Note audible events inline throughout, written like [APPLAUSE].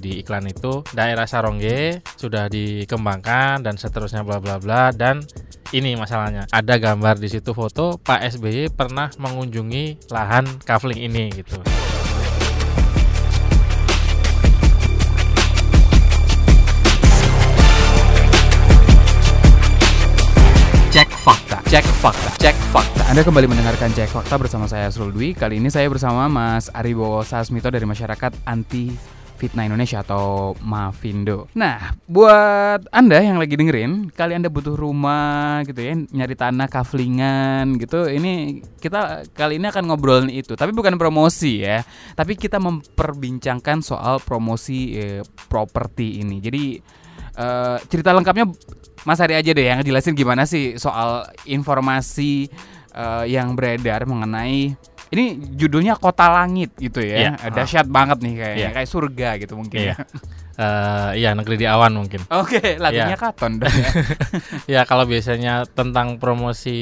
di iklan itu daerah Sarongge sudah dikembangkan dan seterusnya bla bla bla dan ini masalahnya ada gambar di situ foto Pak SBY pernah mengunjungi lahan kafling ini gitu. Cek fakta, cek fakta, cek fakta. Anda kembali mendengarkan Cek Fakta bersama saya Asrul Dwi. Kali ini saya bersama Mas Aribowo Sasmito dari Masyarakat Anti Fitnah Indonesia atau Mafindo. Nah, buat Anda yang lagi dengerin, kali Anda butuh rumah gitu ya, nyari tanah kaflingan gitu. Ini kita kali ini akan ngobrolin itu, tapi bukan promosi ya. Tapi kita memperbincangkan soal promosi eh, properti ini. Jadi eh, cerita lengkapnya Mas Ari aja deh yang jelasin gimana sih soal informasi eh, yang beredar mengenai ini judulnya Kota Langit gitu ya. Iya. Dahsyat banget nih kayaknya, Iya. kayak surga gitu mungkin Iya. [LAUGHS] ya. Eh, iya negeri di awan mungkin. Oke, lagunya Iya. Katon dong ya. [LAUGHS] Ya kalau biasanya tentang promosi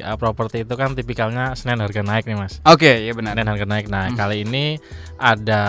uh, properti itu kan tipikalnya Senin harga naik nih mas. Oke, ya benar. Senin harga naik. Nah Hmm. kali ini ada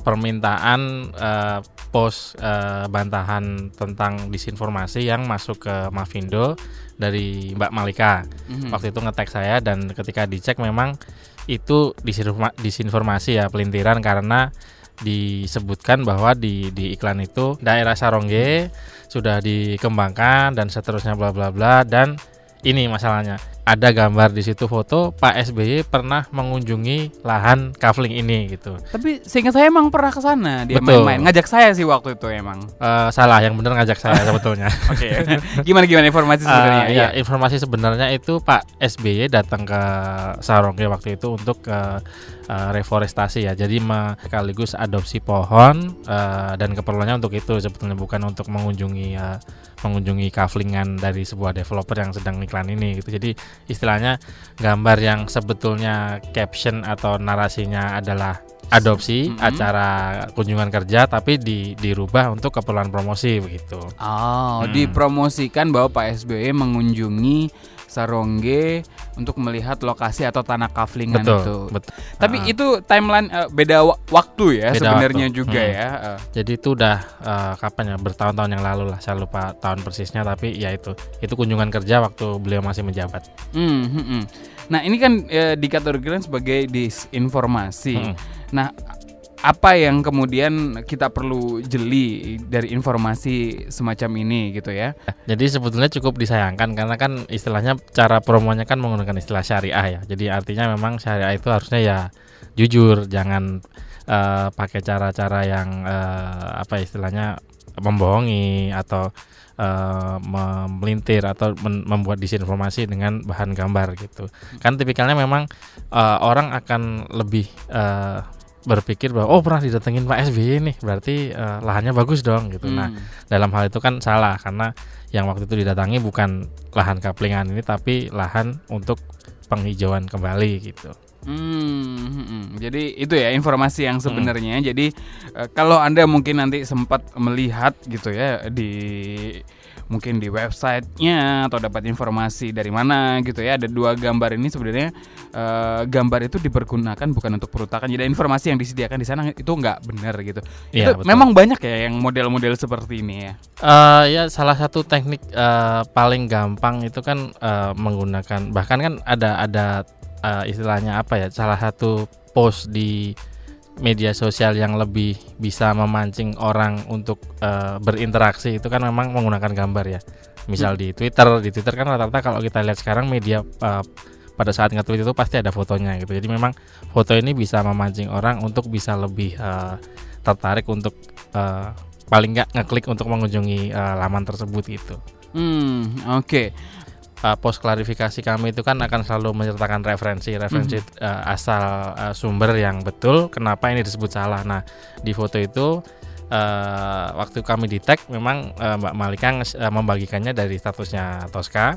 permintaan uh, pos uh, bantahan tentang disinformasi yang masuk ke Mavindo dari Mbak Malika. Mhm. Waktu itu ngetek saya dan ketika dicek memang itu disinforma- disinformasi ya pelintiran karena disebutkan bahwa di di iklan itu daerah Sarongge sudah dikembangkan dan seterusnya bla bla bla dan ini masalahnya ada gambar di situ foto Pak SBY pernah mengunjungi lahan kafling ini gitu Tapi seingat saya emang pernah ke sana dia main-main. Ngajak saya sih waktu itu emang. Eh, salah yang benar ngajak saya [LAUGHS] sebetulnya Oke. gimana gimana informasi sebenarnya? Eh, ya, informasi sebenarnya itu Pak SBY datang ke Sarongge waktu itu untuk ke eh, reforestasi ya. Jadi sekaligus adopsi pohon eh, dan keperluannya untuk itu sebetulnya bukan untuk mengunjungi eh, mengunjungi kaflingan dari sebuah developer yang sedang iklan ini gitu. Jadi istilahnya gambar yang sebetulnya caption atau narasinya adalah adopsi Mhm. acara kunjungan kerja tapi di, dirubah untuk keperluan promosi begitu. Oh, Hmm. dipromosikan bahwa Pak SBY mengunjungi Sarongge untuk melihat lokasi atau tanah kaflingan Betul, itu. betul. Tapi Ah. itu timeline eh, beda wa- waktu ya sebenarnya juga Hmm. ya. Eh, Jadi itu udah eh, kapan ya bertahun-tahun yang lalu lah saya lupa tahun persisnya tapi ya itu itu kunjungan kerja waktu beliau masih menjabat. hmm, hmm, hmm. Nah ini kan eh, dikategorikan sebagai disinformasi. Hmm. Nah apa yang kemudian kita perlu jeli dari informasi semacam ini gitu ya? Jadi sebetulnya cukup disayangkan karena kan istilahnya cara promonya kan menggunakan istilah syariah ya. Jadi artinya memang syariah itu harusnya ya jujur, jangan eh, pakai cara-cara yang eh, apa istilahnya membohongi atau eh, memelintir atau membuat disinformasi dengan bahan gambar gitu. Kan tipikalnya memang eh, orang akan lebih eh, berpikir bahwa oh pernah didatengin Pak SBY nih berarti eh, lahannya bagus dong gitu. Nah Hmm. dalam hal itu kan salah karena yang waktu itu didatangi bukan lahan kaplingan ini tapi lahan untuk penghijauan kembali gitu. Hmm, hmm, hmm. jadi itu ya informasi yang sebenarnya. Jadi eh, kalau anda mungkin nanti sempat melihat gitu ya di mungkin di websitenya atau dapat informasi dari mana gitu ya ada dua gambar ini sebenarnya eh, gambar itu dipergunakan bukan untuk perutakan jadi informasi yang disediakan di sana itu nggak benar gitu Iya, itu betul. memang banyak ya yang model-model seperti ini ya Eh, ya salah satu teknik eh, paling gampang itu kan eh, menggunakan bahkan kan ada ada eh, istilahnya apa ya salah satu post di media sosial yang lebih bisa memancing orang untuk eh, berinteraksi itu kan memang menggunakan gambar ya. Misal di Twitter di Twitter kan rata-rata kalau kita lihat sekarang media eh, pada saat nge-tweet itu pasti ada fotonya gitu. Jadi memang foto ini bisa memancing orang untuk bisa lebih eh, tertarik untuk eh, paling nggak ngeklik untuk mengunjungi eh, laman tersebut gitu. hmm oke Eh, post klarifikasi kami itu kan akan selalu menyertakan referensi referensi eh, asal eh, sumber yang betul kenapa ini disebut salah. Nah di foto itu eh, waktu kami di tag memang eh, Mbak Malika eh, membagikannya dari statusnya Tosca.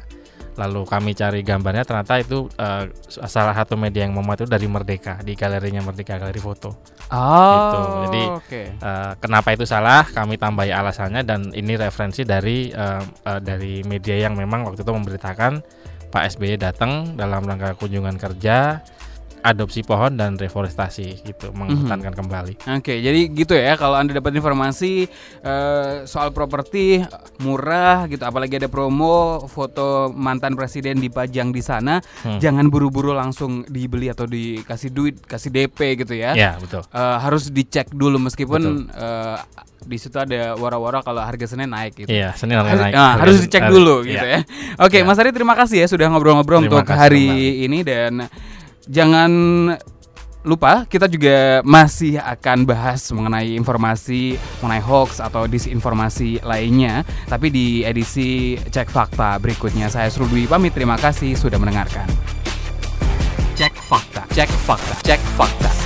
Lalu kami cari gambarnya ternyata itu eh, salah satu media yang memuat itu dari Merdeka di galerinya Merdeka galeri foto. oh Gitu. Jadi, oke Eh, kenapa itu salah? Kami tambahi alasannya dan ini referensi dari eh, eh, dari media yang memang waktu itu memberitakan Pak SBY datang dalam rangka kunjungan kerja adopsi pohon dan reforestasi gitu menghutankan kembali. Oke, jadi gitu ya kalau Anda dapat informasi uh, soal properti murah gitu apalagi ada promo foto mantan presiden dipajang di sana, hmm. jangan buru-buru langsung dibeli atau dikasih duit, kasih DP gitu ya. Ya, betul. Uh, harus dicek dulu meskipun uh, di situ ada wara-wara kalau harga Senin naik gitu. Iya, Senin harga naik. Nah, harus dicek dulu gitu iya. ya. Oke, ya. Mas Ari terima kasih ya sudah ngobrol-ngobrol untuk hari kembali. ini dan jangan lupa kita juga masih akan bahas mengenai informasi mengenai hoax atau disinformasi lainnya. Tapi di edisi cek fakta berikutnya saya Surudwi pamit. Terima kasih sudah mendengarkan. Cek fakta. Cek fakta. Cek fakta